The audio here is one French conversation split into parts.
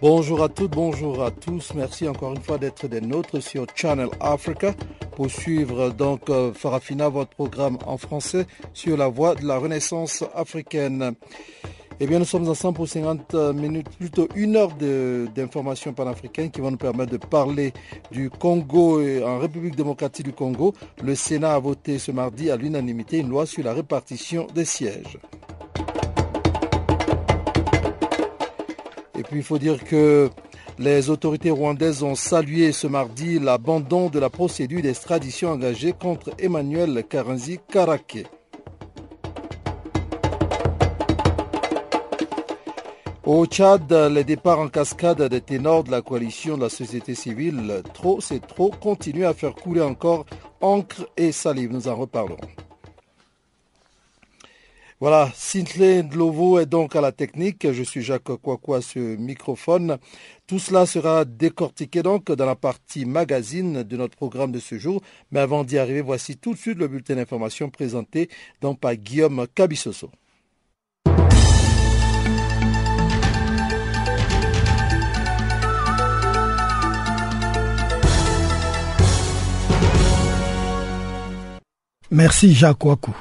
Bonjour à toutes, bonjour à tous. Merci encore une fois d'être des nôtres sur Channel Africa pour suivre donc euh, Farafina, votre programme en français sur la voie de la renaissance africaine. Eh bien, nous sommes ensemble pour 50 minutes, plutôt une heure d'informations panafricaines qui vont nous permettre de parler du Congo et en République démocratique du Congo. Le Sénat a voté ce mardi à l'unanimité une loi sur la répartition des sièges. Et puis il faut dire que les autorités rwandaises ont salué ce mardi l'abandon de la procédure d'extradition engagée contre Emmanuel Karanzi Karake. Au Tchad, les départs en cascade des ténors de la coalition de la société civile, trop c'est trop, continuent à faire couler encore encre et salive. Nous en reparlerons. Voilà, Sintley Ndlovo est donc à la technique. Je suis Jacques Kwakwa ce microphone. Tout cela sera décortiqué donc dans la partie magazine de notre programme de ce jour. Mais avant d'y arriver, voici tout de suite le bulletin d'information présenté par Guillaume Cabissoso. Merci Jacques Wakou.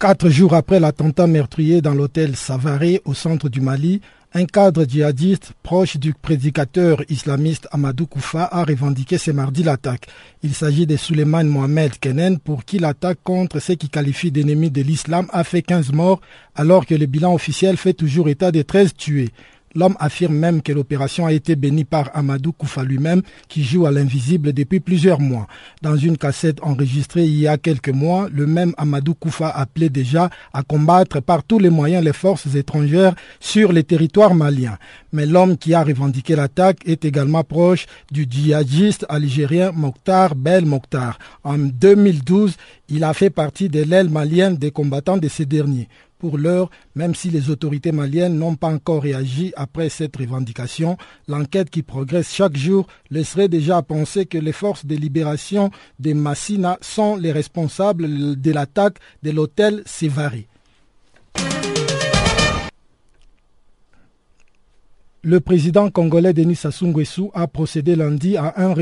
Quatre jours après l'attentat meurtrier dans l'hôtel Savary au centre du Mali, un cadre djihadiste proche du prédicateur islamiste Amadou Koufa a revendiqué ce mardi l'attaque. Il s'agit de Suleiman Mohamed Kenen pour qui l'attaque contre ceux qui qualifient d'ennemis de l'islam a fait 15 morts alors que le bilan officiel fait toujours état de 13 tués. L'homme affirme même que l'opération a été bénie par Amadou Koufa lui-même, qui joue à l'invisible depuis plusieurs mois. Dans une cassette enregistrée il y a quelques mois, le même Amadou Koufa appelait déjà à combattre par tous les moyens les forces étrangères sur les territoires maliens. Mais l'homme qui a revendiqué l'attaque est également proche du djihadiste algérien Mokhtar Bel Mokhtar. En 2012, il a fait partie de l'aile malienne des combattants de ces derniers. Pour l'heure, même si les autorités maliennes n'ont pas encore réagi après cette revendication, l'enquête qui progresse chaque jour laisserait déjà à penser que les forces de libération de Massina sont les responsables de l'attaque de l'hôtel Sévaré. Le président congolais Denis Sassou Nguesso a procédé lundi à un,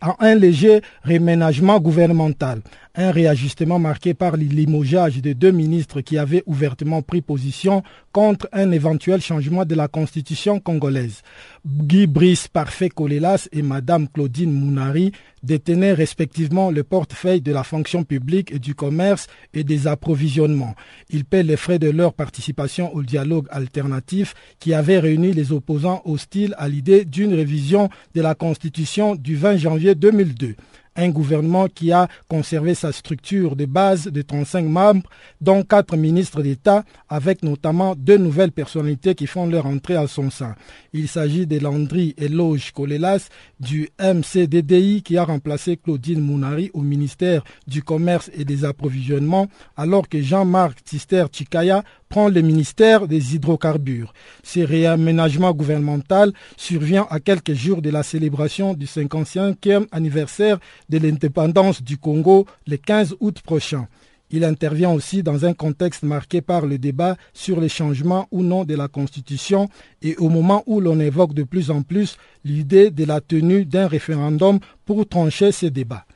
à un léger réménagement gouvernemental un réajustement marqué par le limogeage de deux ministres qui avaient ouvertement pris position contre un éventuel changement de la constitution congolaise. Guy Brice Parfait Kolelas et Madame Claudine Mounari détenaient respectivement le portefeuille de la fonction publique et du commerce et des approvisionnements. Ils paient les frais de leur participation au dialogue alternatif qui avait réuni les opposants hostiles à l'idée d'une révision de la constitution du 20 janvier 2002 un gouvernement qui a conservé sa structure de base de 35 membres, dont quatre ministres d'État, avec notamment deux nouvelles personnalités qui font leur entrée à son sein. Il s'agit de Landry Eloge Kolelas du MCDDI qui a remplacé Claudine Mounari au ministère du Commerce et des Approvisionnements, alors que Jean-Marc Tister Chikaya prend le ministère des hydrocarbures. Ce réaménagement gouvernemental survient à quelques jours de la célébration du 55e anniversaire de l'indépendance du Congo le 15 août prochain. Il intervient aussi dans un contexte marqué par le débat sur les changements ou non de la Constitution et au moment où l'on évoque de plus en plus l'idée de la tenue d'un référendum pour trancher ces débats.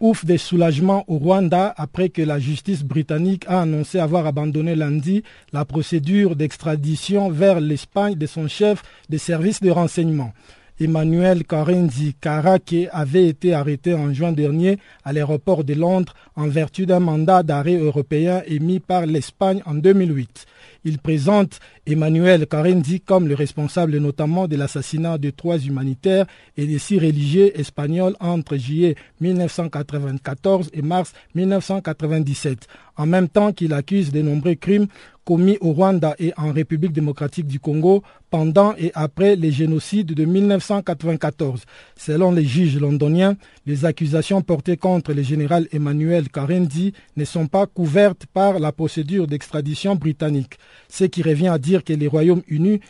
Ouf des soulagements au Rwanda après que la justice britannique a annoncé avoir abandonné lundi la procédure d'extradition vers l'Espagne de son chef des services de renseignement. Emmanuel Karenzi Karake avait été arrêté en juin dernier à l'aéroport de Londres en vertu d'un mandat d'arrêt européen émis par l'Espagne en 2008. Il présente Emmanuel Karenzi comme le responsable notamment de l'assassinat de trois humanitaires et de six religieux espagnols entre juillet 1994 et mars 1997, en même temps qu'il accuse de nombreux crimes commis au Rwanda et en République démocratique du Congo pendant et après les génocides de 1994. Selon les juges londoniens, les accusations portées contre le général Emmanuel Karendi ne sont pas couvertes par la procédure d'extradition britannique, ce qui revient à dire que les Royaumes-Unis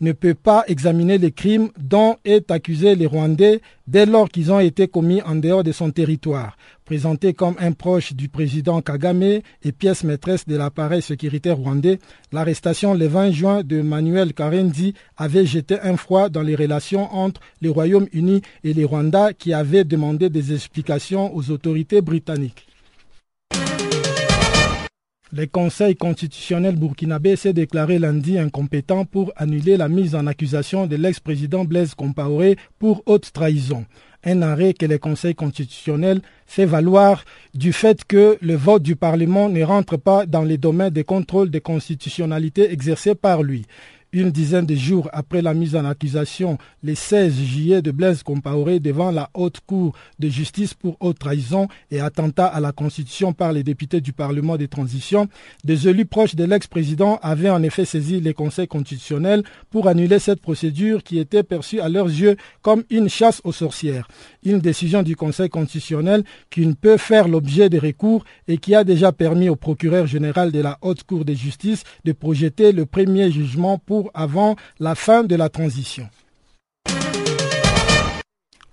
ne peut pas examiner les crimes dont est accusé les Rwandais dès lors qu'ils ont été commis en dehors de son territoire. Présenté comme un proche du président Kagame et pièce maîtresse de l'appareil sécuritaire rwandais, l'arrestation le 20 juin de Manuel Karendi avait jeté un froid dans les relations entre le Royaume-Uni et les Rwandais qui avaient demandé des explications aux autorités britanniques. Le Conseil constitutionnel burkinabé s'est déclaré lundi incompétent pour annuler la mise en accusation de l'ex-président Blaise Compaoré pour haute trahison. Un arrêt que le Conseil constitutionnel fait valoir du fait que le vote du Parlement ne rentre pas dans les domaines de contrôle de constitutionnalité exercés par lui une dizaine de jours après la mise en accusation le 16 juillet de Blaise Compaoré devant la haute cour de justice pour haute trahison et attentat à la Constitution par les députés du Parlement des transitions, des élus proches de l'ex-président avaient en effet saisi les conseils constitutionnels pour annuler cette procédure qui était perçue à leurs yeux comme une chasse aux sorcières. Une décision du Conseil constitutionnel qui ne peut faire l'objet de recours et qui a déjà permis au procureur général de la haute cour de justice de projeter le premier jugement pour avant la fin de la transition.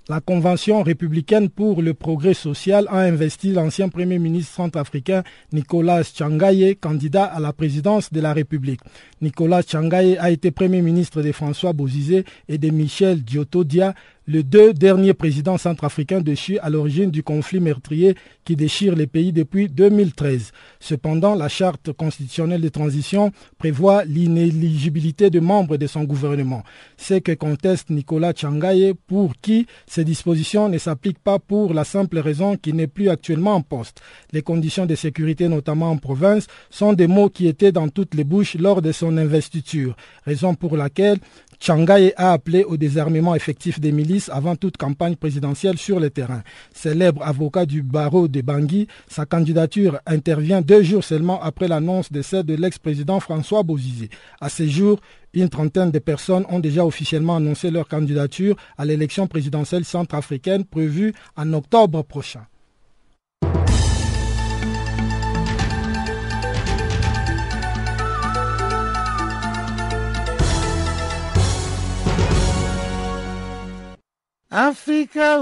La Convention républicaine pour le progrès social a investi l'ancien Premier ministre centrafricain Nicolas Tchangaye, candidat à la présidence de la République. Nicolas Tchangaye a été Premier ministre de François Bozizé et de Michel Diotodia les deux derniers présidents centrafricains déchus à l'origine du conflit meurtrier qui déchire les pays depuis 2013. Cependant, la charte constitutionnelle de transition prévoit l'inéligibilité de membres de son gouvernement. C'est que conteste Nicolas Tchangaye pour qui ces dispositions ne s'appliquent pas pour la simple raison qu'il n'est plus actuellement en poste. Les conditions de sécurité, notamment en province, sont des mots qui étaient dans toutes les bouches lors de son investiture, raison pour laquelle Changaye a appelé au désarmement effectif des milices avant toute campagne présidentielle sur le terrain. Célèbre avocat du barreau de Bangui, sa candidature intervient deux jours seulement après l'annonce de celle de l'ex-président François Bozizé. À ce jour, une trentaine de personnes ont déjà officiellement annoncé leur candidature à l'élection présidentielle centrafricaine prévue en octobre prochain. Africa,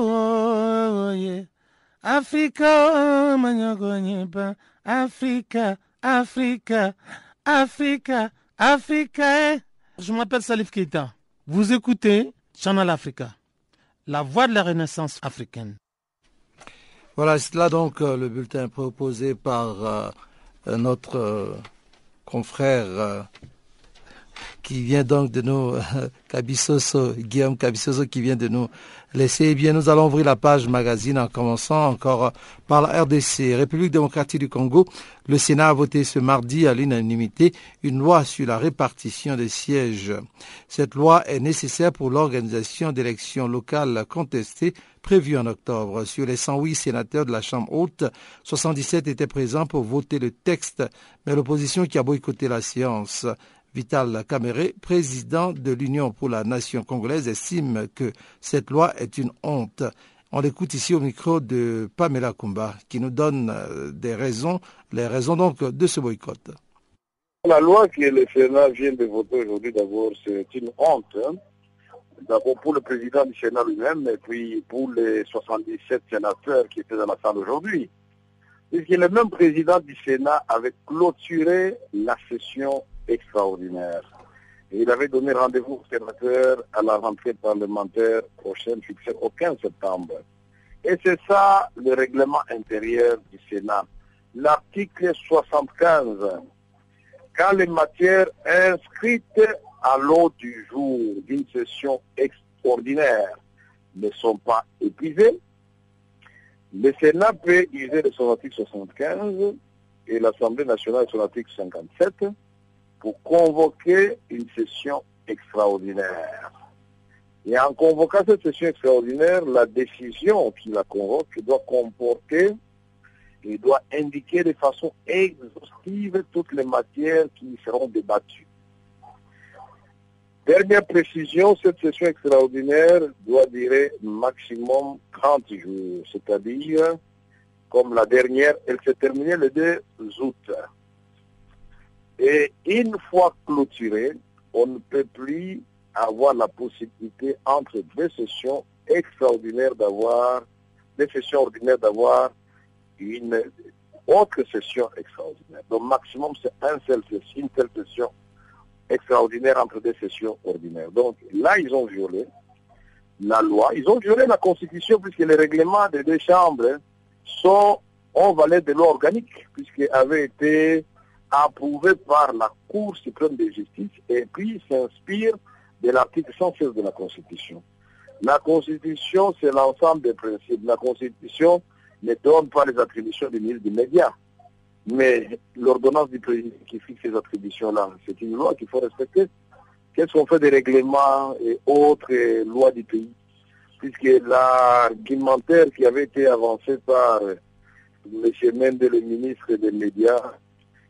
yeah. Africa, Africa, Africa. Eh. Je m'appelle Salif Keita. Vous écoutez Channel Africa, la voix de la renaissance africaine. Voilà, c'est là donc euh, le bulletin proposé par euh, euh, notre confrère qui vient donc de nous, Cabissoso, Guillaume Cabissoso qui vient de nous laisser. Eh bien, nous allons ouvrir la page magazine en commençant encore par la RDC, République démocratique du Congo. Le Sénat a voté ce mardi à l'unanimité une loi sur la répartition des sièges. Cette loi est nécessaire pour l'organisation d'élections locales contestées prévues en octobre. Sur les 108 sénateurs de la Chambre haute, 77 étaient présents pour voter le texte, mais l'opposition qui a boycotté la séance Vital Kamere, président de l'Union pour la nation congolaise, estime que cette loi est une honte. On l'écoute ici au micro de Pamela Kumba, qui nous donne euh, des raisons, les raisons donc de ce boycott. La loi que le Sénat vient de voter aujourd'hui, d'abord, c'est une honte. Hein. D'abord pour le président du Sénat lui-même, et puis pour les 77 sénateurs qui étaient dans la salle aujourd'hui. Puisque le même président du Sénat avait clôturé la session extraordinaire. Il avait donné rendez-vous aux sénateurs à la rentrée parlementaire prochaine fixée au 15 septembre. Et c'est ça le règlement intérieur du Sénat. L'article 75, quand les matières inscrites à l'ordre du jour d'une session extraordinaire ne sont pas épuisées, le Sénat peut user de son article 75 et l'Assemblée nationale de son article 57 pour convoquer une session extraordinaire. Et en convoquant cette session extraordinaire, la décision qui la convoque doit comporter il doit indiquer de façon exhaustive toutes les matières qui seront débattues. Dernière précision, cette session extraordinaire doit durer maximum 30 jours, c'est-à-dire, comme la dernière, elle s'est terminée le 2 août. Et une fois clôturée, on ne peut plus avoir la possibilité entre deux sessions extraordinaires d'avoir, des sessions ordinaires d'avoir une autre session extraordinaire. Donc maximum c'est une seule session extraordinaire entre deux sessions ordinaires. Donc là, ils ont violé la loi, ils ont violé la Constitution puisque les règlements des deux chambres sont en valeur de loi organique puisqu'ils avaient été approuvés par la Cour suprême de justice et puis s'inspirent de l'article 116 de la Constitution. La Constitution, c'est l'ensemble des principes. La Constitution ne donne pas les attributions du ministre des médias. Mais l'ordonnance du président qui fixe ces attributions-là, c'est une loi qu'il faut respecter. Qu'est-ce qu'on fait des règlements et autres lois du pays? Puisque l'argumentaire qui avait été avancé par M. Mende, le ministre des médias,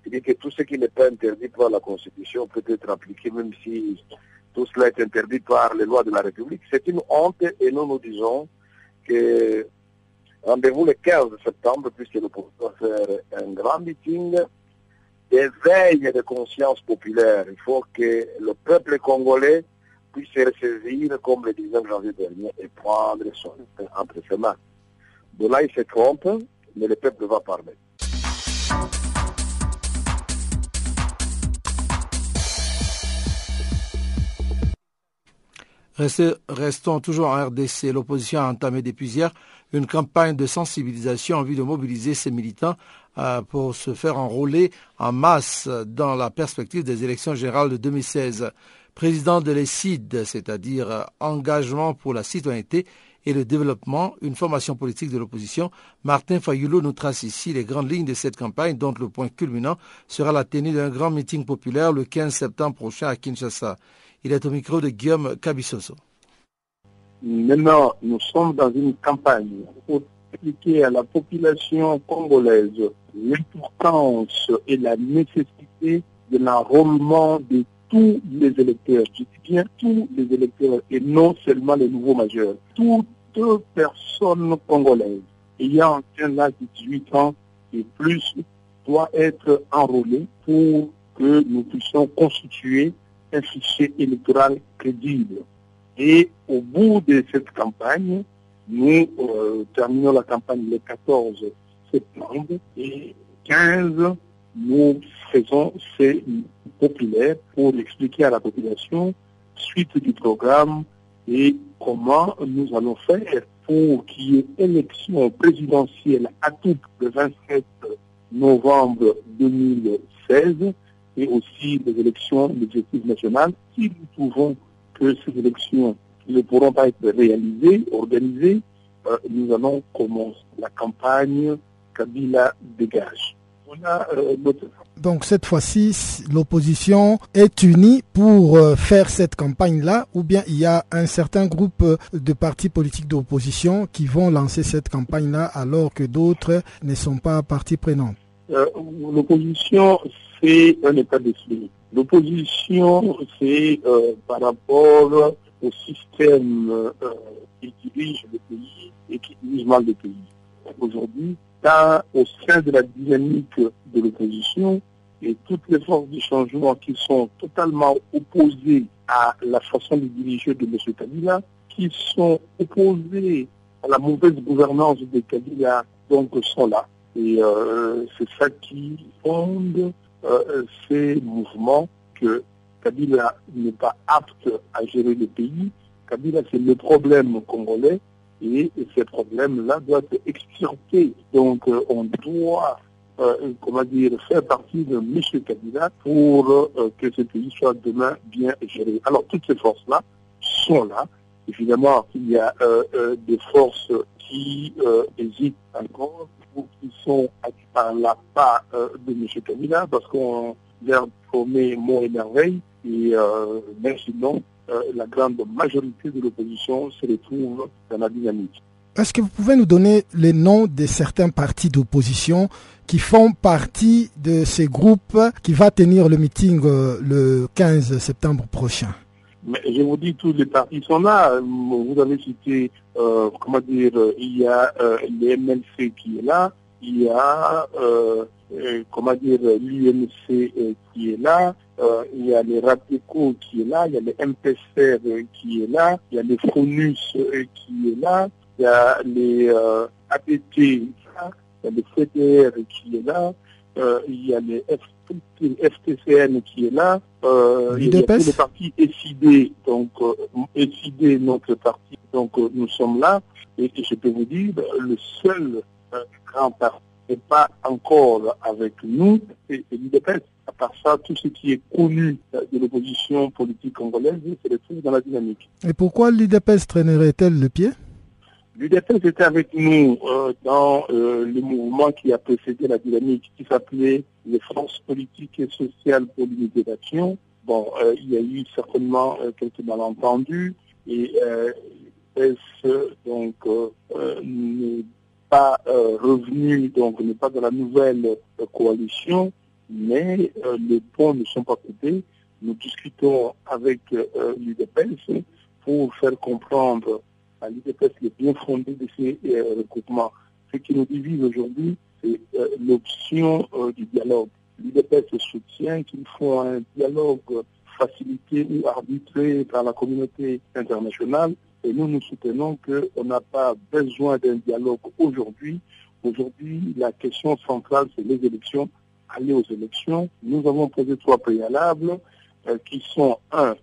dit que tout ce qui n'est pas interdit par la Constitution peut être appliqué, même si tout cela est interdit par les lois de la République. C'est une honte et nous nous disons que Rendez-vous le 15 septembre, puisque le va faire un grand meeting d'éveil de conscience populaire. Il faut que le peuple congolais puisse se ressaisir comme le 19 janvier dernier et prendre son entre ses mains. De là, il se trompe, mais le peuple va parler. Restons toujours en RDC. L'opposition a entamé depuis hier une campagne de sensibilisation en vue de mobiliser ses militants euh, pour se faire enrôler en masse dans la perspective des élections générales de 2016. Président de l'ESID, c'est-à-dire Engagement pour la citoyenneté et le développement, une formation politique de l'opposition, Martin Fayoulou nous trace ici les grandes lignes de cette campagne dont le point culminant sera la tenue d'un grand meeting populaire le 15 septembre prochain à Kinshasa. Il est au micro de Guillaume Cabissoso. Maintenant, nous sommes dans une campagne pour expliquer à la population congolaise l'importance et la nécessité de l'enrôlement de tous les électeurs. Je dis bien tous les électeurs et non seulement les nouveaux majeurs. Toutes personnes congolaises ayant un âge de 18 ans et plus doit être enrôlée pour que nous puissions constituer un fichier électoral crédible. Et au bout de cette campagne, nous euh, terminons la campagne le 14 septembre et 15, nous faisons ces populaires pour expliquer à la population suite du programme et comment nous allons faire pour qu'il y ait élection présidentielle à tout le 27 novembre 2016 et aussi des élections législatives nationales. Si nous pouvons que ces élections ne pourront pas être réalisées, organisées, euh, nous allons commencer la campagne Kabila dégage. Euh, Donc cette fois-ci, l'opposition est unie pour euh, faire cette campagne-là, ou bien il y a un certain groupe de partis politiques d'opposition qui vont lancer cette campagne-là alors que d'autres ne sont pas partis prenantes. L'opposition, c'est un état d'esprit. L'opposition, c'est euh, par rapport au système euh, qui dirige le pays et qui dirige mal le pays. Aujourd'hui, au sein de la dynamique de l'opposition et toutes les forces du changement qui sont totalement opposées à la façon de diriger de M. Kabila, qui sont opposées à la mauvaise gouvernance de Kabila, donc sont là. Et euh, c'est ça qui fonde euh, ces mouvements que Kabila n'est pas apte à gérer le pays. Kabila, c'est le problème congolais et ces problèmes-là doivent être extirpés. Donc, euh, on doit, euh, comment dire, faire partie de M. Kabila pour que ce pays soit demain bien géré. Alors, toutes ces forces-là sont là. Évidemment, il y a des forces qui hésitent encore qui sont par la part de M. Kabila parce qu'on leur promet mot et merveille. Et euh, mais sinon, euh, la grande majorité de l'opposition se retrouve dans la dynamique. Est-ce que vous pouvez nous donner les noms de certains partis d'opposition qui font partie de ces groupes qui va tenir le meeting euh, le 15 septembre prochain? Mais je vous dis, tous les partis sont là. Vous avez cité, euh, comment dire, il y a euh, l'MLC qui est là, il y a, euh, euh, comment dire, l'UMC qui est là, il y a les RAPECO qui est là, il y a les MPSR qui est là, il y a les FONUS qui est là, il y a les APT, il y a les CDR qui est là, il y a les FTCN qui est là, il y a tous les partis SID, donc SID, notre parti, donc nous sommes là, et, je peux vous dire, le seul grand parti n'est pas encore avec nous, c'est l'UDPS. À part ça, tout ce qui est connu de l'opposition politique congolaise, c'est le truc dans la dynamique. Et pourquoi l'UDPS traînerait-elle le pied? L'UDPS était avec nous euh, dans euh, le mouvement qui a précédé la dynamique, qui s'appelait les forces politiques et sociales pour l'unité. Bon, euh, il y a eu certainement quelques malentendus et l'UDPS donc n'est pas revenu, donc n'est pas dans la nouvelle coalition, mais les ponts ne sont pas coupés. Nous discutons avec l'UDPS pour faire comprendre à l'IDPS le bien fondé de ces euh, recoupements. Ce qui nous divise aujourd'hui, c'est euh, l'option euh, du dialogue. L'IDPS soutient qu'il faut un dialogue facilité ou arbitré par la communauté internationale et nous nous soutenons qu'on n'a pas besoin d'un dialogue aujourd'hui. Aujourd'hui, la question centrale, c'est les élections, aller aux élections. Nous avons posé trois préalables qui sont, un,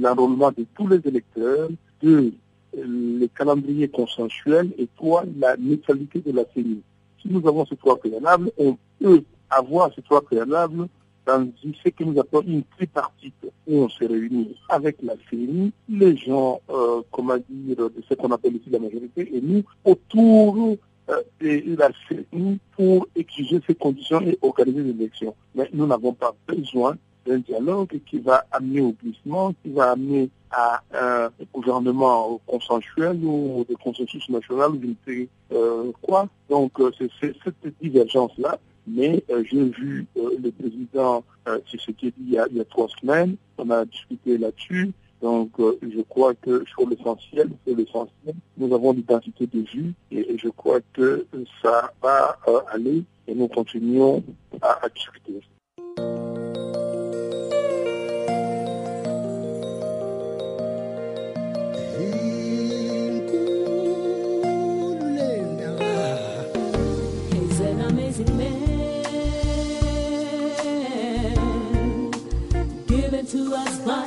l'enrôlement de tous les électeurs, deux, le calendrier consensuel et trois, la neutralité de la CENI. Si nous avons ces trois préalables, on peut avoir ces trois préalables dans ce que nous appelons une tripartite où on se réunit avec la CENI, les gens, euh, comment dire, de ce qu'on appelle ici la majorité, et nous, autour euh, de la CENI pour exiger ces conditions et organiser l'élection. Mais nous n'avons pas besoin d'un dialogue qui va amener au glissement, qui va amener à un gouvernement consensuel ou de consensus national ou je euh, quoi. Donc euh, c'est cette divergence-là. Mais euh, j'ai vu le président dit il y, a, il y a trois semaines, on a discuté là-dessus. Donc, je crois que sur l'essentiel, c'est l'essentiel. Nous avons l'identité de vue et, je crois que ça va aller et nous continuons à discuter.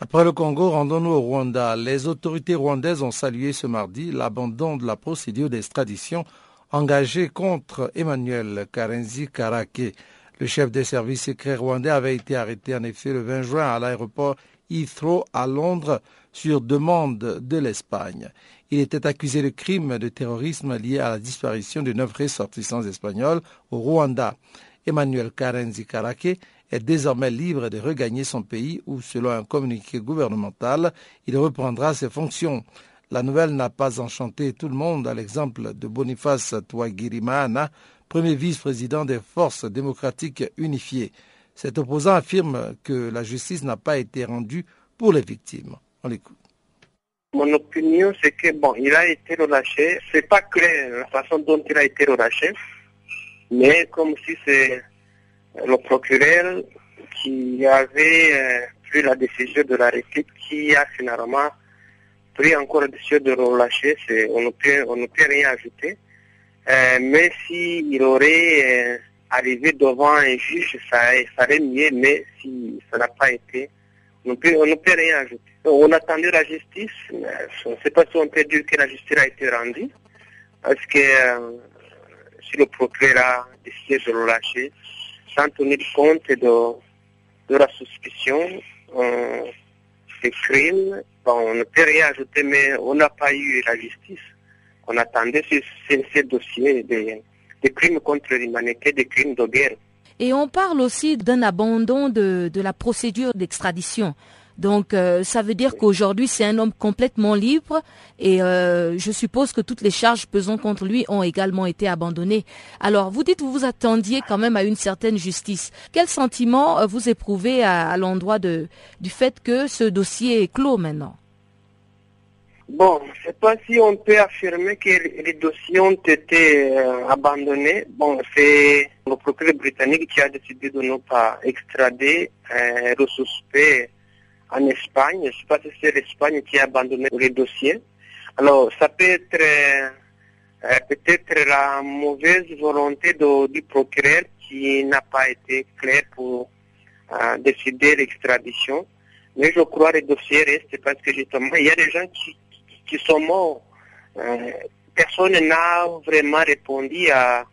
Après le Congo, rendons-nous au Rwanda. Les autorités rwandaises ont salué ce mardi l'abandon de la procédure d'extradition engagée contre Emmanuel Karenzi Karake. Le chef des services secrets rwandais avait été arrêté en effet le 20 juin à l'aéroport Heathrow à Londres sur demande de l'Espagne. Il était accusé de crimes de terrorisme liés à la disparition de neuf ressortissants espagnols au Rwanda. Emmanuel Karenzi Karake est désormais libre de regagner son pays où, selon un communiqué gouvernemental, il reprendra ses fonctions. La nouvelle n'a pas enchanté tout le monde, à l'exemple de Boniface Touagirimana, premier vice-président des forces démocratiques unifiées. Cet opposant affirme que la justice n'a pas été rendue pour les victimes. On l'écoute. Mon opinion, c'est que bon, il a été relâché. C'est pas clair la façon dont il a été relâché, mais comme si c'est le procureur qui avait euh, pris la décision de l'arrêter, qui a finalement pris encore la décision de relâcher, on ne peut, on ne peut rien ajouter. Euh, mais s'il aurait arrivé devant un juge, ça, serait mieux, mais si ça n'a pas été, On, on ne peut rien ajouter. On attendait la justice, mais je ne sais pas si on peut dire que la justice a été rendue, parce que euh, si le procureur a décidé de le lâcher, sans tenir compte de, de la suspicion euh, des on ne peut rien ajouter, mais on n'a pas eu la justice. On attendait ces, ces, ces dossiers des, des crimes contre l'humanité, des crimes de guerre. Et on parle aussi d'un abandon de, la procédure d'extradition. Donc euh, ça veut dire qu'aujourd'hui c'est un homme complètement libre et euh, je suppose que toutes les charges pesant contre lui ont également été abandonnées. Alors vous dites que vous vous attendiez quand même à une certaine justice. Quel sentiment euh, vous éprouvez à, l'endroit du fait que ce dossier est clos maintenant? Bon, je ne sais pas si on peut affirmer que les dossiers ont été euh, abandonnés. Bon, c'est le procureur britannique qui a décidé de ne pas extrader euh, le suspect en Espagne. Je ne sais pas si c'est l'Espagne qui a abandonné les dossiers. Alors, ça peut être euh, peut-être la mauvaise volonté du procureur qui n'a pas été clair pour décider l'extradition. Mais je crois que les dossiers restent parce que justement, il y a des gens qui, qui sont morts. Euh, personne n'a vraiment répondu à,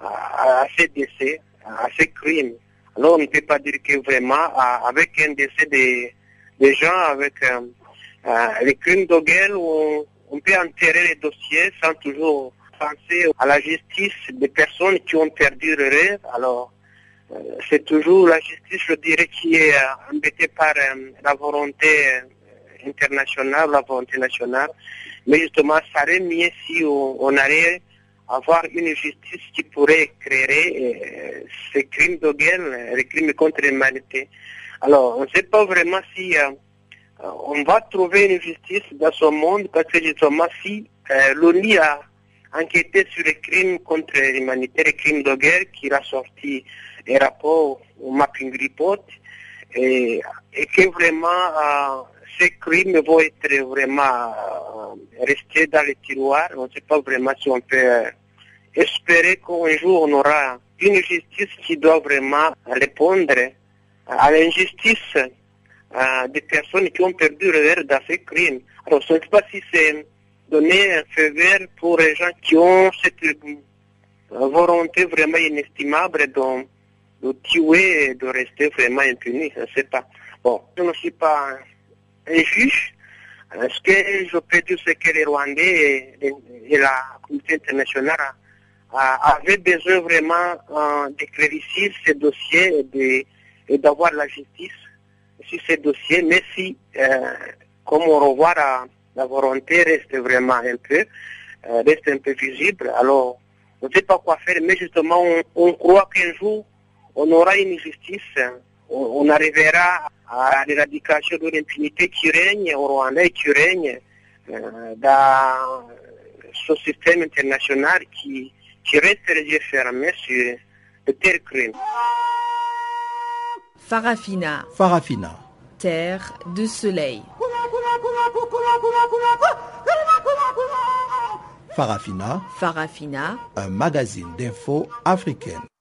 à, ces décès, à ces crimes. Alors on ne peut pas dire que vraiment, avec un décès des, gens, avec euh, euh, les crimes de on, on peut enterrer les dossiers sans toujours penser à la justice des personnes qui ont perdu le rêve. Alors, c'est toujours la justice, je dirais, qui est embêtée par la volonté internationale, la volonté nationale. Mais justement, ça serait mieux si on, on allait avoir une justice qui pourrait créer ces crimes de guerre, les crimes contre l'humanité. Alors, on ne sait pas vraiment si on va trouver une justice dans ce monde parce que justement, si l'ONU a enquêté sur les crimes contre l'humanité, les crimes de guerre, qu'il a sorti un rapport au mapping report, et, et que vraiment euh, ces crimes vont être vraiment euh, restés dans les tiroirs. On ne sait pas vraiment si on peut euh, espérer qu'un jour on aura une justice qui doit vraiment répondre à l'injustice des personnes qui ont perdu le verre dans ces crimes. Alors je ne sais pas si c'est donner un feu vert pour les gens qui ont cette volonté vraiment inestimable de, de tuer et de rester vraiment impunis. Je ne sais pas. Bon, je ne suis pas un juge. Ce que je peux dire, c'est que les Rwandais et, la communauté internationale avaient besoin vraiment euh, d'éclaircir ces dossiers et d'avoir la justice sur ces dossiers, mais si, euh, comme on revoit la, volonté reste vraiment un peu, euh, reste un peu visible. Alors, on ne sait pas quoi faire, mais justement, on, on croit qu'un jour, on aura une justice, on, on arrivera à l'éradication de l'impunité qui règne au Rwanda et qui règne euh, dans ce système international qui, qui reste les yeux fermés sur de tels crimes. Farafina. Farafina. Terre de soleil. Farafina. Farafina. Un magazine d'infos africaine.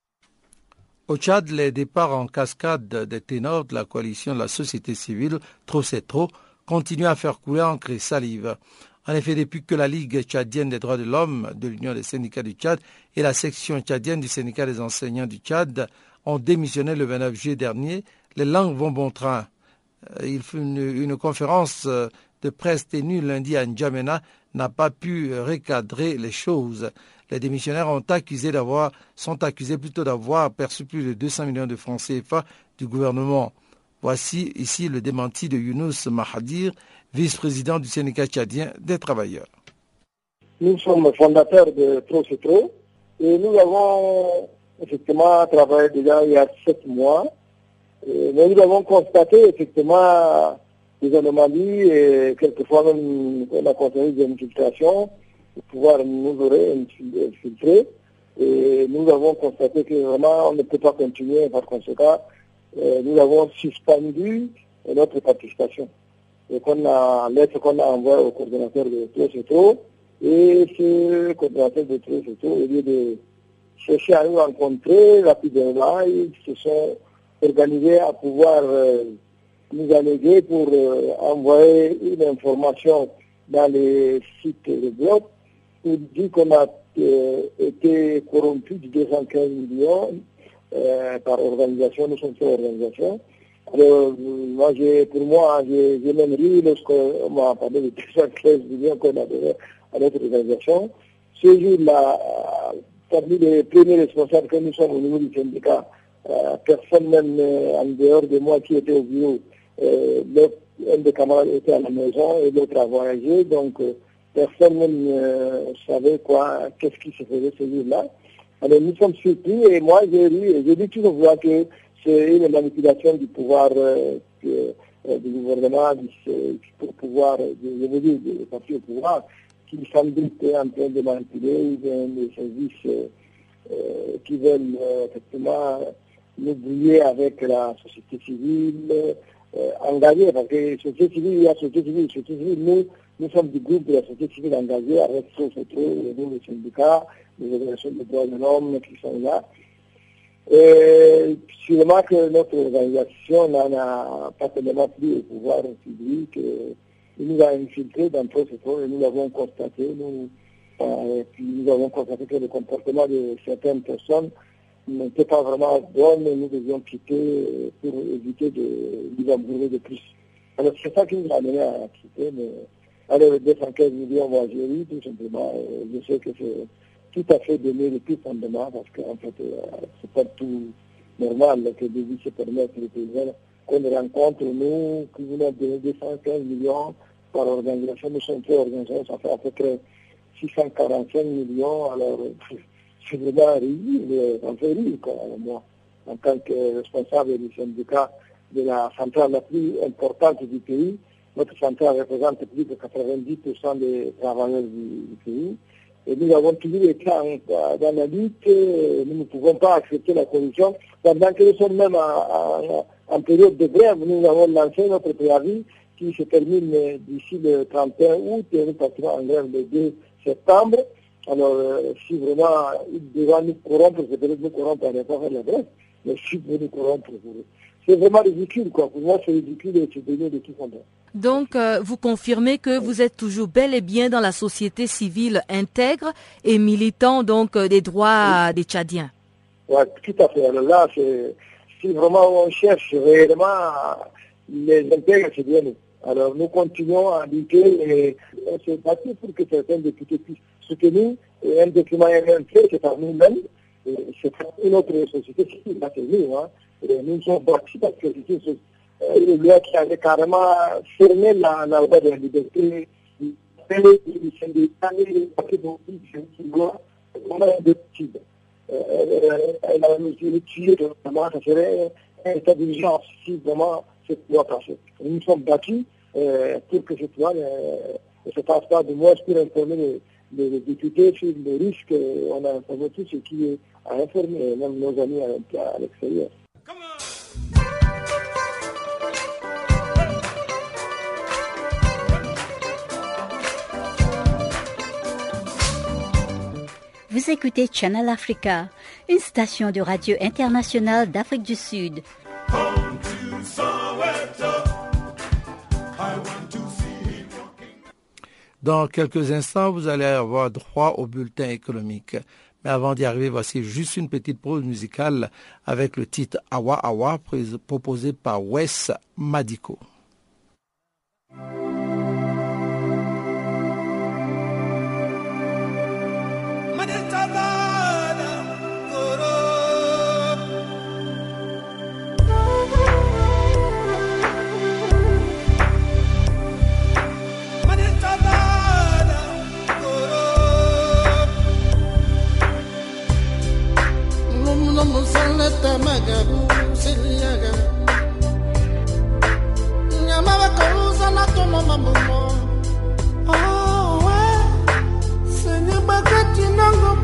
Au Tchad, les départs en cascade des ténors de la coalition de la société civile, Trop c'est trop, continuent à faire couler encre et salive. En effet, depuis que la Ligue tchadienne des droits de l'homme de l'Union des syndicats du Tchad et la section tchadienne du syndicat des enseignants du Tchad ont démissionné le 29 juillet dernier, les langues vont bon train. Il fut une, une conférence de presse tenue lundi à N'Djamena n'a pas pu recadrer les choses. Les démissionnaires sont accusés plutôt d'avoir perçu plus de 200 millions de francs CFA du gouvernement. Voici ici le démenti de Younous Mahadir, vice-président du syndicat tchadien des travailleurs. Nous sommes fondateurs de Trop et nous avons effectivement travaillé déjà il y a sept mois. Et nous avons constaté effectivement des anomalies et quelquefois même on a constaté des infiltrations pour pouvoir nous infiltré. Et nous avons constaté que vraiment on ne peut pas continuer par conséquent. Euh, nous avons suspendu notre participation. Et qu'on a, lettre qu'on a envoyée au coordonnateur de Trop et ce coordonnateur de Trop au lieu de chercher à nous rencontrer rapidement, ils se sont organisés à pouvoir euh, nous a légué pour euh, envoyer une information dans les sites de blog pour dire qu'on a euh, été corrompu de 215 millions euh, par organisation, nous sommes une organisation. Alors, moi, pour moi, j'ai même ri lorsqu'on m'a parlé de 215 millions qu'on a donné à notre organisation. Ce jour-là, parmi les premiers responsables que nous sommes au niveau du syndicat, euh, personne même euh, en dehors de moi qui était au bureau, euh, un des camarades était à la maison et l'autre a voyagé, donc personne ne savait quoi, qu'est-ce qui se faisait ce jour-là. Alors nous sommes surpris et moi j'ai dit, j'ai dit toujours que c'est une manipulation du pouvoir du gouvernement, du, pouvoir, je veux dire, du parti au pouvoir, qui être en train de manipuler des services qui veulent effectivement nous brouiller avec la société civile euh, engagée, parce que société civile, il y a société civile, société civile, nous, nous sommes du groupe de la société civile engagée avec SOSOTRO, nous, les syndicats, les organisations de droits de l'homme qui sont là. Et sûrement que notre organisation n'en a pas tellement plus au pouvoir public. Il nous a infiltrés dans tout ce et nous l'avons constaté. Nous, euh, nous avons constaté que le comportement de certaines personnes n'était pas vraiment bonne et nous devions quitter pour éviter de nous embrouiller de plus. Alors c'est ça qui nous a amené à quitter, mais alors 215 millions, moi j'ai eu tout simplement, je sais que c'est tout à fait donné depuis fondement parce qu'en fait c'est pas tout normal que des se permettent les paysans qu'on rencontre, nous, qui voulons donner 215 millions par organisation, nous sommes très organisation, ça fait à peu près 645 millions, alors c'est vraiment ridicule, ça me fait rire, moi, en tant que responsable du syndicat de la centrale la plus importante du pays. Notre centrale représente plus de 90% des travailleurs du, pays. Et nous avons toujours été dans la lutte, nous ne pouvons pas accepter la corruption. Pendant que nous sommes même en, période de grève, nous avons lancé notre préavis qui se termine d'ici le 31 août et nous partirons en grève le 2 septembre. Alors, si vraiment il doit nous corrompre, c'est peut-être nous corrompre à pas faire la grève, mais si vous nous corrompre, c'est vraiment ridicule, quoi. Pour moi, c'est ridicule et c'est donné de tout fond. Donc, euh, vous confirmez que vous êtes toujours bel et bien dans la société civile intègre et militant donc euh, des droits des Tchadiens. Oui, tout à fait. Alors là, si vraiment on cherche réellement les intègres, c'est bien nous. Alors nous continuons à lutter et on s'est battu pour que certains députés puissent soutenir et un document fait, c'est par nous-mêmes, c'est une autre société civile, là c'est nous. Hein. Et nous sommes battus parce que c'est une loi qui avait carrément fermé la, loi de la liberté, les syndicats, les partis politiques, types. Elle a tué, vraiment, ça serait un état si vraiment cette loi passait. Nous sommes battus euh, pour que cette loi ne se passe pas de moi pour informer les, les, députés sur les risques. On a informé tout ce qui est à informer, même nos amis à, à l'extérieur. Vous écoutez Channel Africa, une station de radio internationale d'Afrique du Sud. Dans quelques instants, vous allez avoir droit au bulletin économique. Mais avant d'y arriver, voici juste une petite pause musicale avec le titre Awa Awa proposé par Wes Madiko. சொல்லணும் சொல்லத்த மக பூசிலியகம் ஞமவ கௌசன துமமமுமோ ஆவே செஞ்சு பக்கத்தினங்கும்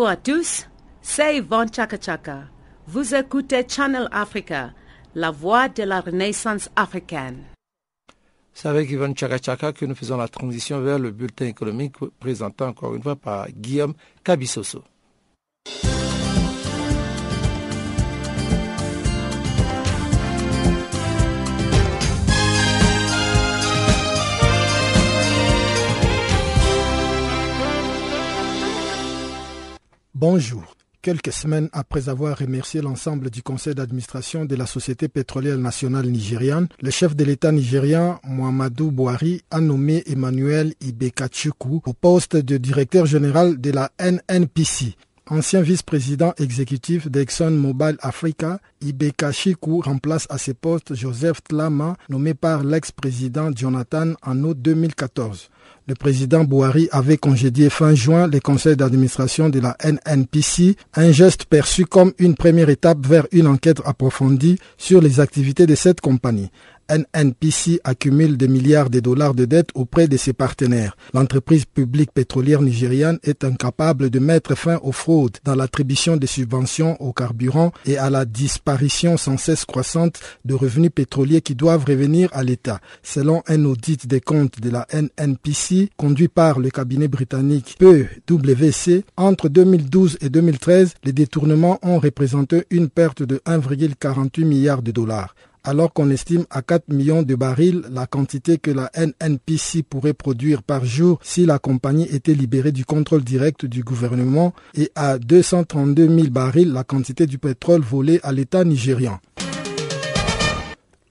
Bonjour à tous, c'est Yvonne Chaka Chaka. Vous écoutez Channel Africa, la voix de la renaissance africaine. C'est avec Ivan Chaka Chaka que nous faisons la transition vers le bulletin économique présenté encore une fois par Guillaume Kabissoso. Bonjour. Quelques semaines après avoir remercié l'ensemble du conseil d'administration de la Société pétrolière nationale nigériane, le chef de l'État nigérian, Muhammadu Buhari, a nommé Emmanuel Ibekachuku au poste de directeur général de la NNPC. Ancien vice-président exécutif d'ExxonMobil Africa, Ibeka Chiku remplace à ce poste Joseph Tlama, nommé par l'ex-président Jonathan en août 2014. Le président Bouhari avait congédié fin juin les conseils d'administration de la NNPC, un geste perçu comme une première étape vers une enquête approfondie sur les activités de cette compagnie. NNPC accumule des milliards de dollars de dettes auprès de ses partenaires. L'entreprise publique pétrolière nigériane est incapable de mettre fin aux fraudes dans l'attribution des subventions aux carburants et à la disparition sans cesse croissante de revenus pétroliers qui doivent revenir à l'État. Selon un audit des comptes de la NNPC conduit par le cabinet britannique PwC, entre 2012 et 2013, les détournements ont représenté une perte de 1,48 milliard de dollars alors qu'on estime à 4 millions de barils la quantité que la NNPC pourrait produire par jour si la compagnie était libérée du contrôle direct du gouvernement et à 232 000 barils la quantité du pétrole volé à l'État nigérian.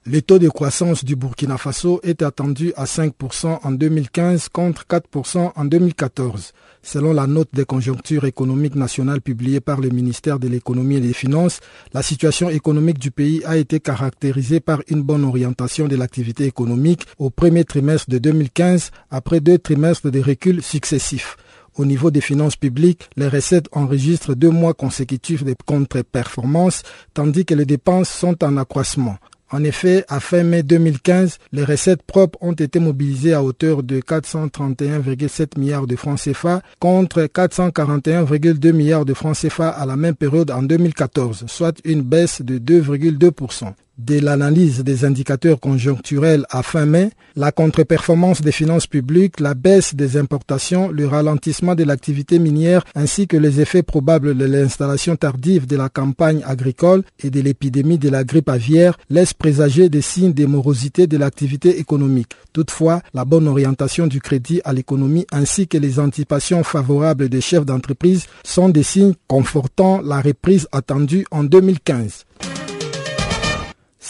Le taux de croissance du Burkina Faso est attendu à 5% en 2015 contre 4% en 2014. Selon la note des conjonctures économiques nationales publiée par le ministère de l'économie et des finances, la situation économique du pays a été caractérisée par une bonne orientation de l'activité économique au premier trimestre de 2015 après deux trimestres de recul successifs. Au niveau des finances publiques, les recettes enregistrent deux mois consécutifs de contre-performances, tandis que les dépenses sont en accroissement. En effet, à fin mai 2015, les recettes propres ont été mobilisées à hauteur de 431,7 milliards de francs CFA contre 441,2 milliards de francs CFA à la même période en 2014, soit une baisse de 2,2% de l'analyse des indicateurs conjoncturels à fin mai, la contre-performance des finances publiques, la baisse des importations, le ralentissement de l'activité minière ainsi que les effets probables de l'installation tardive de la campagne agricole et de l'épidémie de la grippe aviaire laissent présager des signes de morosité de l'activité économique. Toutefois, la bonne orientation du crédit à l'économie ainsi que les anticipations favorables des chefs d'entreprise sont des signes confortant la reprise attendue en 2015.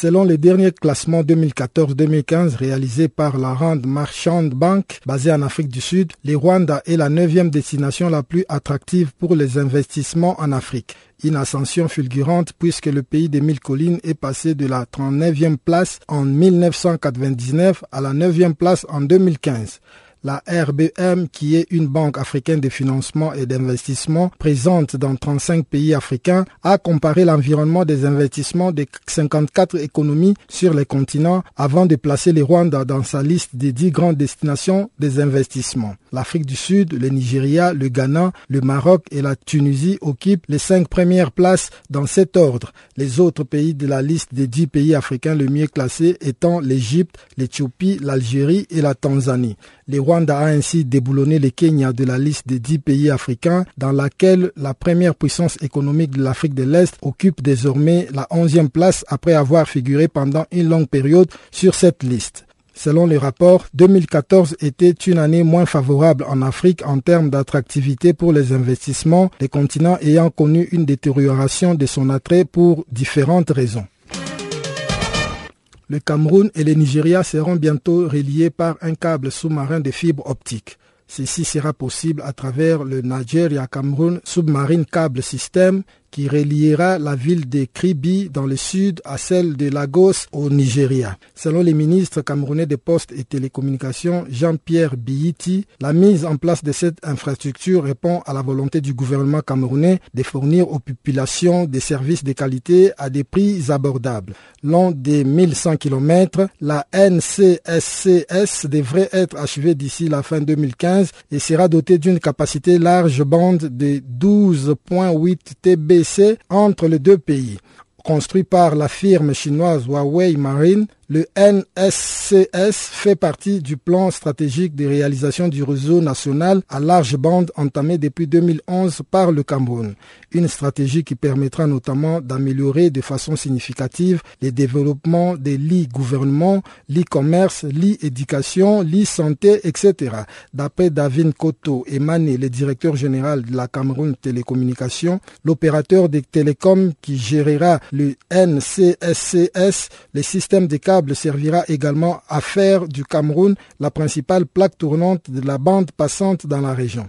Selon les derniers classements 2014-2015 réalisés par la Rand Marchand Bank, basée en Afrique du Sud, le Rwanda est la neuvième destination la plus attractive pour les investissements en Afrique. Une ascension fulgurante puisque le pays des mille collines est passé de la 39e place en 1999 à la 9e place en 2015. La RBM, qui est une banque africaine de financement et d'investissement présente dans 35 pays africains, a comparé l'environnement des investissements des 54 économies sur les continents avant de placer les Rwanda dans sa liste des 10 grandes destinations des investissements. L'Afrique du Sud, le Nigeria, le Ghana, le Maroc et la Tunisie occupent les cinq premières places dans cet ordre. Les autres pays de la liste des 10 pays africains le mieux classés étant l'Égypte, l'Éthiopie, l'Algérie et la Tanzanie. Le Rwanda a ainsi déboulonné le Kenya de la liste des dix pays africains dans laquelle la première puissance économique de l'Afrique de l'Est occupe désormais la onzième place après avoir figuré pendant une longue période sur cette liste. Selon les rapports, 2014 était une année moins favorable en Afrique en termes d'attractivité pour les investissements, les continents ayant connu une détérioration de son attrait pour différentes raisons. Le Cameroun et le Nigeria seront bientôt reliés par un câble sous-marin de fibre optique. Ceci sera possible à travers le Nigeria Cameroun Submarine Cable System qui reliera la ville de Kribi dans le sud à celle de Lagos au Nigeria. Selon les ministres camerounais des postes et télécommunications Jean-Pierre Biyiti, la mise en place de cette infrastructure répond à la volonté du gouvernement camerounais de fournir aux populations des services de qualité à des prix abordables. Long des 1100 km, la NCSCS devrait être achevée d'ici la fin 2015 et sera dotée d'une capacité large bande de 12.8 TB entre les deux pays. Construit par la firme chinoise Huawei Marine, le NSCS fait partie du plan stratégique de réalisation du réseau national à large bande entamé depuis 2011 par le Cameroun. Une stratégie qui permettra notamment d'améliorer de façon significative les développements des lits gouvernement, lits commerce, lits éducation, lits santé, etc. D'après David Koto Emane, le directeur général de la Cameroun Télécommunications, l'opérateur des télécoms qui gérera le NCSCS, les systèmes de câbles servira également à faire du Cameroun la principale plaque tournante de la bande passante dans la région.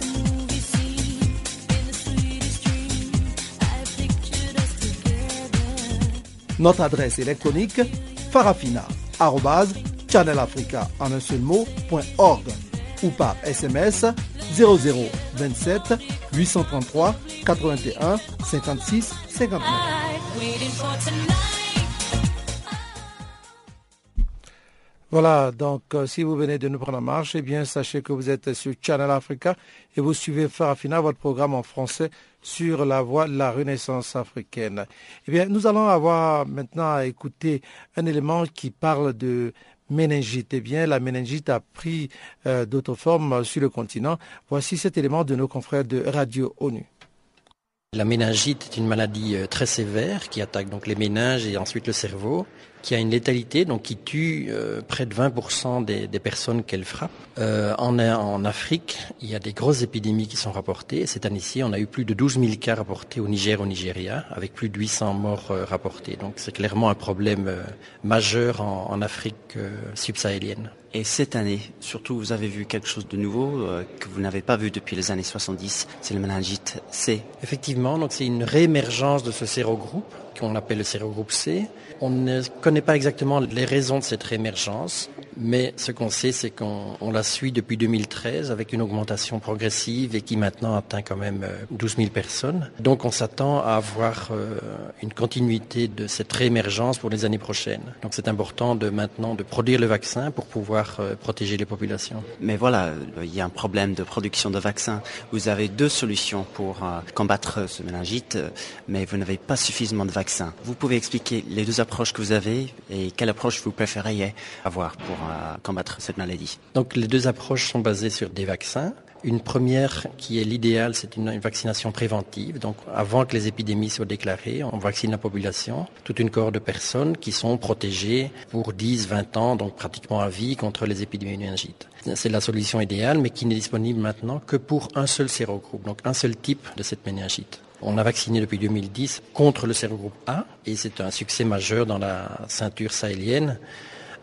Notre adresse électronique farafina.channelafrica en un seul ou par SMS 0027 833 81 56 59. Voilà, donc euh, si vous venez de nous prendre en marche, eh bien sachez que vous êtes sur Channel Africa et vous suivez Farafina, votre programme en français sur la voie de la renaissance africaine. Eh bien, nous allons avoir maintenant à écouter un élément qui parle de méningite. Eh bien, la méningite a pris euh, d'autres formes sur le continent. Voici cet élément de nos confrères de Radio ONU. La méningite est une maladie euh, très sévère qui attaque donc les méninges et ensuite le cerveau qui a une létalité, donc qui tue euh, près de 20% des, personnes qu'elle frappe. Euh, en, Afrique, il y a des grosses épidémies qui sont rapportées. Cette année-ci, on a eu plus de 12 000 cas rapportés au Niger, au Nigeria, avec plus de 800 morts euh, rapportés. Donc c'est clairement un problème majeur en, en Afrique subsahélienne. Et cette année, surtout, vous avez vu quelque chose de nouveau que vous n'avez pas vu depuis les années 70, c'est le méningite C. Effectivement, donc c'est une réémergence de ce sérogroupe qu'on appelle le sérogroupe C. On ne connaît pas exactement les raisons de cette réémergence, mais ce qu'on sait, c'est qu'on la suit depuis 2013 avec une augmentation progressive et qui maintenant atteint quand même 12 euh, 000 personnes. Donc on s'attend à avoir euh, une continuité de cette réémergence pour les années prochaines. Donc c'est important de maintenant de produire le vaccin pour pouvoir euh, protéger les populations. Mais voilà, il y a un problème de production de vaccins. Vous avez deux solutions pour combattre ce méningite, mais vous n'avez pas suffisamment de vaccins. Vous pouvez expliquer les deux approches que vous avez et quelle approche vous préféreriez avoir pour euh, combattre cette maladie Donc les deux approches sont basées sur des vaccins. Une première qui est l'idéal, c'est une, vaccination préventive. Donc avant que les épidémies soient déclarées, on vaccine la population, toute une cohorte de personnes qui sont protégées pour 10, 20 ans, donc pratiquement à vie contre les épidémies méningites. C'est la solution idéale, mais qui n'est disponible maintenant que pour un seul sérogroupe, donc un seul type de cette méningite. On a vacciné depuis 2010 contre le sérogroupe A et c'est un succès majeur dans la ceinture sahélienne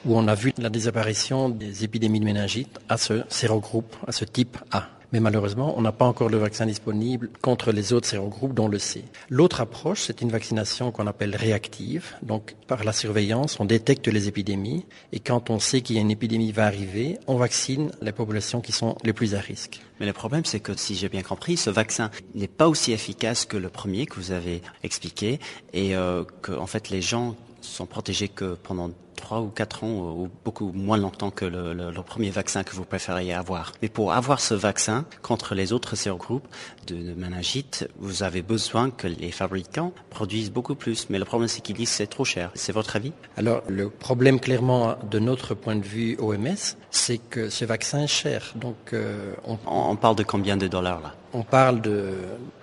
où on a vu la disparition des épidémies de méningite à ce sérogroupe, à ce type A. Mais malheureusement, on n'a pas encore le vaccin disponible contre les autres sérogroupes, dont le C. L'autre approche, c'est une vaccination qu'on appelle réactive. Donc, par la surveillance, on détecte les épidémies. Et quand on sait qu'il y a une épidémie va arriver, on vaccine les populations qui sont les plus à risque. Mais le problème, c'est que si j'ai bien compris, ce vaccin n'est pas aussi efficace que le premier que vous avez expliqué, et euh, que en fait les gens sont protégés que pendant trois ou quatre ans ou beaucoup moins longtemps que le, premier vaccin que vous préfériez avoir. Mais pour avoir ce vaccin contre les autres sérogroupes de, de méningite, vous avez besoin que les fabricants produisent beaucoup plus. Mais le problème, c'est qu'ils disent c'est trop cher. C'est votre avis? Alors, le problème, clairement, de notre point de vue OMS, c'est que ce vaccin est cher. Donc, euh, on... on... parle de combien de dollars là? On parle de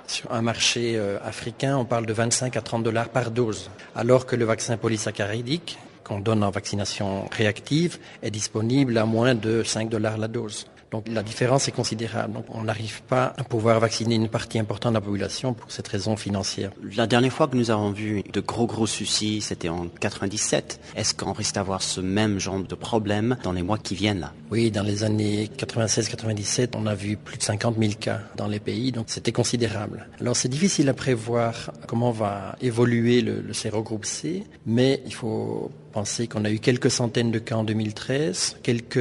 sur un marché euh, africain, on parle de 25 à 30 dollars par dose, alors que le vaccin polysaccharidique qu'on donne en vaccination réactive est disponible à moins de 5 dollars la dose. Donc la différence est considérable. Donc on n'arrive pas à pouvoir vacciner une partie importante de la population pour cette raison financière. La dernière fois que nous avons vu de gros gros soucis, c'était en 97. Est-ce qu'on risque d'avoir ce même genre de problème dans les mois qui viennent là? Oui, dans les années 96-97, on a vu plus de 50 000 cas dans les pays, donc c'était considérable. Alors c'est difficile à prévoir comment va évoluer le, le sérogroupe C, mais il faut penser qu'on a eu quelques centaines de cas en 2013, quelques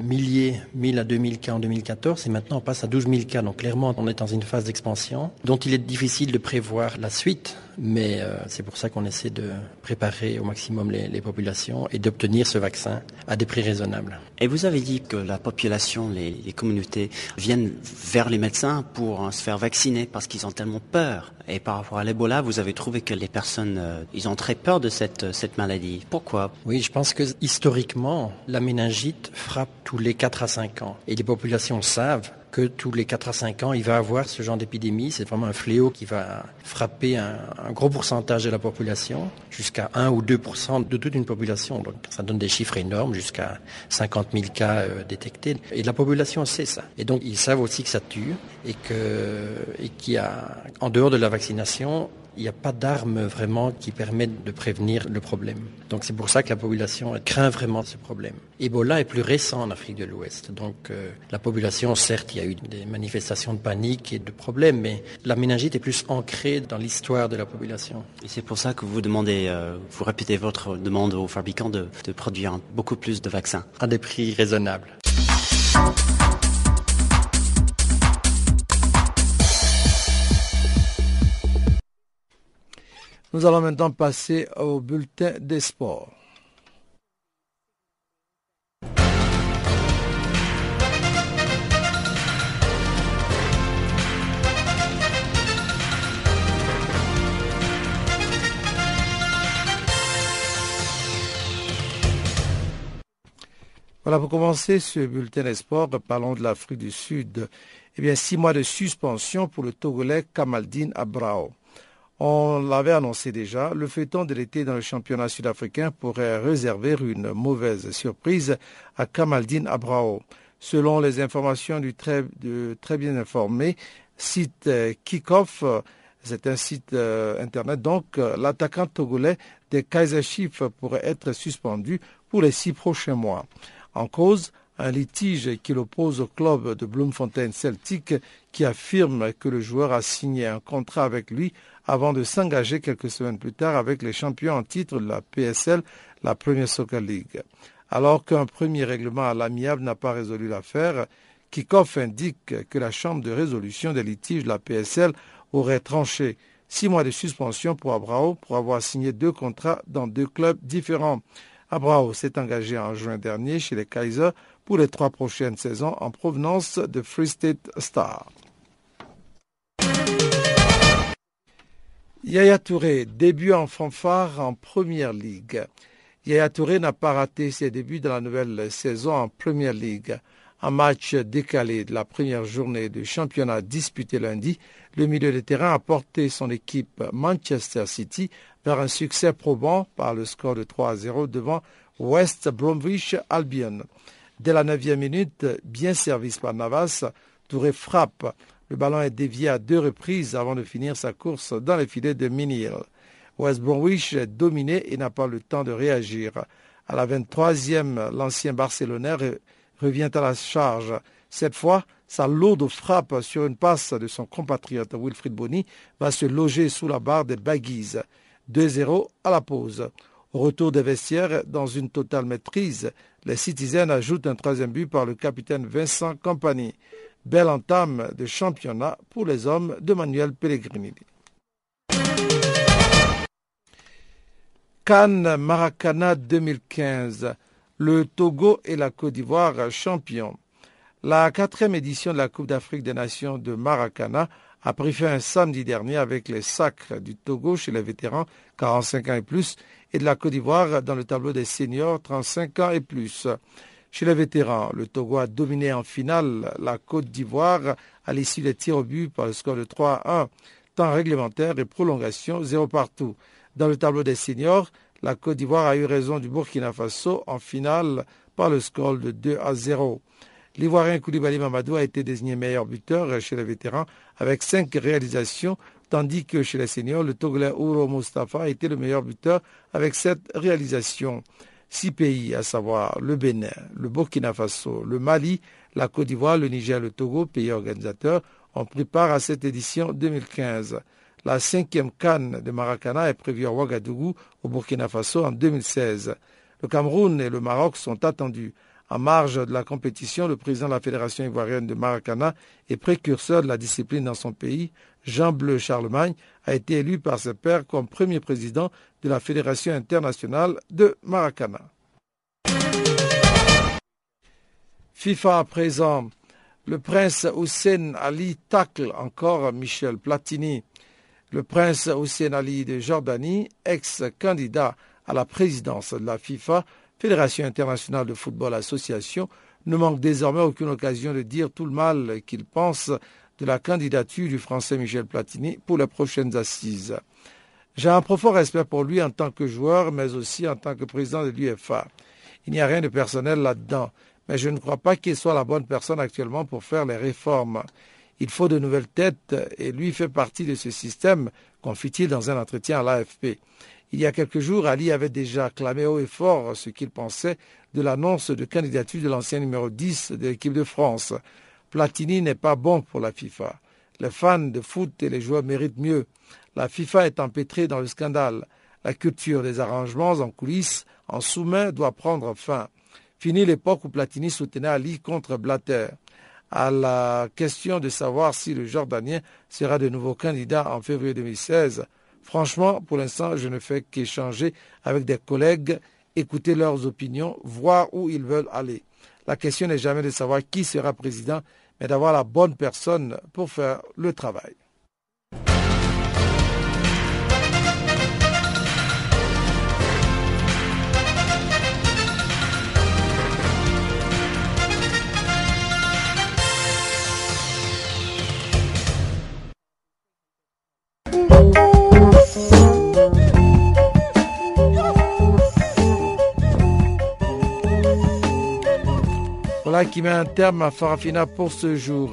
milliers, 1000 à 2000 cas en 2014, et maintenant on passe à 12 000 cas. Donc clairement, on est dans une phase d'expansion dont il est difficile de prévoir la suite mais euh, c'est pour ça qu'on essaie de préparer au maximum les, populations et d'obtenir ce vaccin à des prix raisonnables. Et vous avez dit que la population, les, communautés viennent vers les médecins pour hein, se faire vacciner parce qu'ils ont tellement peur. Et par rapport à l'Ebola, vous avez trouvé que les personnes, euh, ils ont très peur de cette, cette maladie. Pourquoi? Oui, je pense que historiquement, la méningite frappe tous les 4 à 5 ans. Et les populations savent que tous les 4 à 5 ans, il va avoir ce genre d'épidémie. C'est vraiment un fléau qui va frapper un, gros pourcentage de la population, jusqu'à 1 ou 2% de toute une population. Donc ça donne des chiffres énormes, jusqu'à 50 000 cas euh, détectés. Et la population sait ça. Et donc ils savent aussi que ça tue et qu'il y a, en dehors de la vaccination, il n'y a pas d'armes vraiment qui permettent de prévenir le problème. Donc c'est pour ça que la population craint vraiment ce problème. Ebola est plus récent en Afrique de l'Ouest. Donc euh, la population, certes, il y a eu des manifestations de panique et de problèmes, mais la méningite est plus ancrée dans l'histoire de la population. Et c'est pour ça que vous demandez, euh, vous répétez votre demande aux fabricants de, de produire beaucoup plus de vaccins. À des prix raisonnables. Nous allons maintenant passer au bulletin des sports. Voilà, pour commencer ce bulletin des sports, parlons de l'Afrique du Sud. Eh bien, six mois de suspension pour le Togolais Kamaldine Abrao. On l'avait annoncé déjà, le feuilleton de l'été dans le championnat sud-africain pourrait réserver une mauvaise surprise à Kamaldine Abrao. Selon les informations du très, bien informé site euh, Kickoff, c'est un site euh, internet, donc euh, l'attaquant togolais des Kaiser Chiefs pourrait être suspendu pour les six prochains mois. En cause, un litige qui l'oppose au club de Bloemfontein Celtic qui affirme que le joueur a signé un contrat avec lui avant de s'engager quelques semaines plus tard avec les champions en titre de la PSL, la Premier Soccer League. Alors qu'un premier règlement à l'amiable n'a pas résolu l'affaire, Kikoff indique que la Chambre de résolution des litiges de la PSL aurait tranché six mois de suspension pour Abrao pour avoir signé deux contrats dans deux clubs différents. Abrao s'est engagé en juin dernier chez les Kaiser pour les trois prochaines saisons en provenance de Free State Star. Yaya Touré, début en fanfare en Première Ligue. Yaya Touré n'a pas raté ses débuts dans la nouvelle saison en Première Ligue. Un match décalé de la première journée du championnat disputé lundi, le milieu de terrain a porté son équipe Manchester City vers un succès probant par le score de 3 à 0 devant West Bromwich Albion. Dès la neuvième minute, bien servi par Navas, Touré frappe. Le ballon est dévié à deux reprises avant de finir sa course dans les filets de Minihill. West Bromwich est dominé et n'a pas le temps de réagir. À la 23e, l'ancien Barcelonais revient à la charge. Cette fois, sa lourde frappe sur une passe de son compatriote Wilfried Bonny va se loger sous la barre des Baggies. 2-0 à la pause. Au retour des vestiaires, dans une totale maîtrise, les Citizens ajoutent un troisième but par le capitaine Vincent Compagnie. Belle entame de championnat pour les hommes de Manuel Pellegrini. Cannes Maracana 2015. Le Togo et la Côte d'Ivoire champions. La quatrième édition de la Coupe d'Afrique des Nations de Maracana a pris fin un samedi dernier avec les sacres du Togo chez les vétérans 45 ans et plus et de la Côte d'Ivoire dans le tableau des seniors 35 ans et plus. Chez les vétérans, le Togo a dominé en finale la Côte d'Ivoire à l'issue des tirs au but par le score de 3 à 1, temps réglementaire et prolongation 0 partout. Dans le tableau des seniors, la Côte d'Ivoire a eu raison du Burkina Faso en finale par le score de 2 à 0. L'Ivoirien Koulibaly Mamadou a été désigné meilleur buteur chez les vétérans avec cinq réalisations, tandis que chez les seniors, le Togolais Ouro Mustafa a été le meilleur buteur avec sept réalisations. Six pays, à savoir le Bénin, le Burkina Faso, le Mali, la Côte d'Ivoire, le Niger, le Togo, pays organisateurs, ont pris part à cette édition 2015. La cinquième canne de Maracana est prévue à Ouagadougou, au Burkina Faso, en 2016. Le Cameroun et le Maroc sont attendus. En marge de la compétition, le président de la Fédération ivoirienne de Maracana et précurseur de la discipline dans son pays, Jean Bleu Charlemagne, a été élu par ses pairs comme premier président de la Fédération internationale de Maracana. FIFA à présent. Le prince Hussein Ali tacle encore Michel Platini. Le prince Hussein Ali de Jordanie, ex-candidat à la présidence de la FIFA, Fédération internationale de football association, ne manque désormais aucune occasion de dire tout le mal qu'il pense de la candidature du français Michel Platini pour les prochaines assises. J'ai un profond respect pour lui en tant que joueur, mais aussi en tant que président de l'UFA. Il n'y a rien de personnel là-dedans, mais je ne crois pas qu'il soit la bonne personne actuellement pour faire les réformes. Il faut de nouvelles têtes et lui fait partie de ce système, confie-t-il dans un entretien à l'AFP. Il y a quelques jours, Ali avait déjà clamé haut et fort ce qu'il pensait de l'annonce de candidature de l'ancien numéro 10 de l'équipe de France. Platini n'est pas bon pour la FIFA. Les fans de foot et les joueurs méritent mieux. La FIFA est empêtrée dans le scandale. La culture des arrangements en coulisses, en sous-main, doit prendre fin. Fini l'époque où Platini soutenait Ali contre Blatter à la question de savoir si le Jordanien sera de nouveau candidat en février 2016, Franchement, pour l'instant, je ne fais qu'échanger avec des collègues, écouter leurs opinions, voir où ils veulent aller. La question n'est jamais de savoir qui sera président, mais d'avoir la bonne personne pour faire le travail. Qui met un terme à Farafina pour ce jour.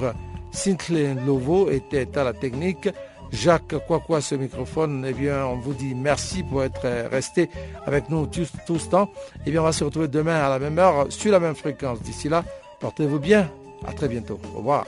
Cynthia Lovo était à la technique. Jacques Kwakwa, ce microphone, eh bien, on vous dit merci pour être resté avec nous tout, tout ce temps. Eh bien, on va se retrouver demain à la même heure sur la même fréquence. D'ici là, portez-vous bien. À très bientôt. Au revoir.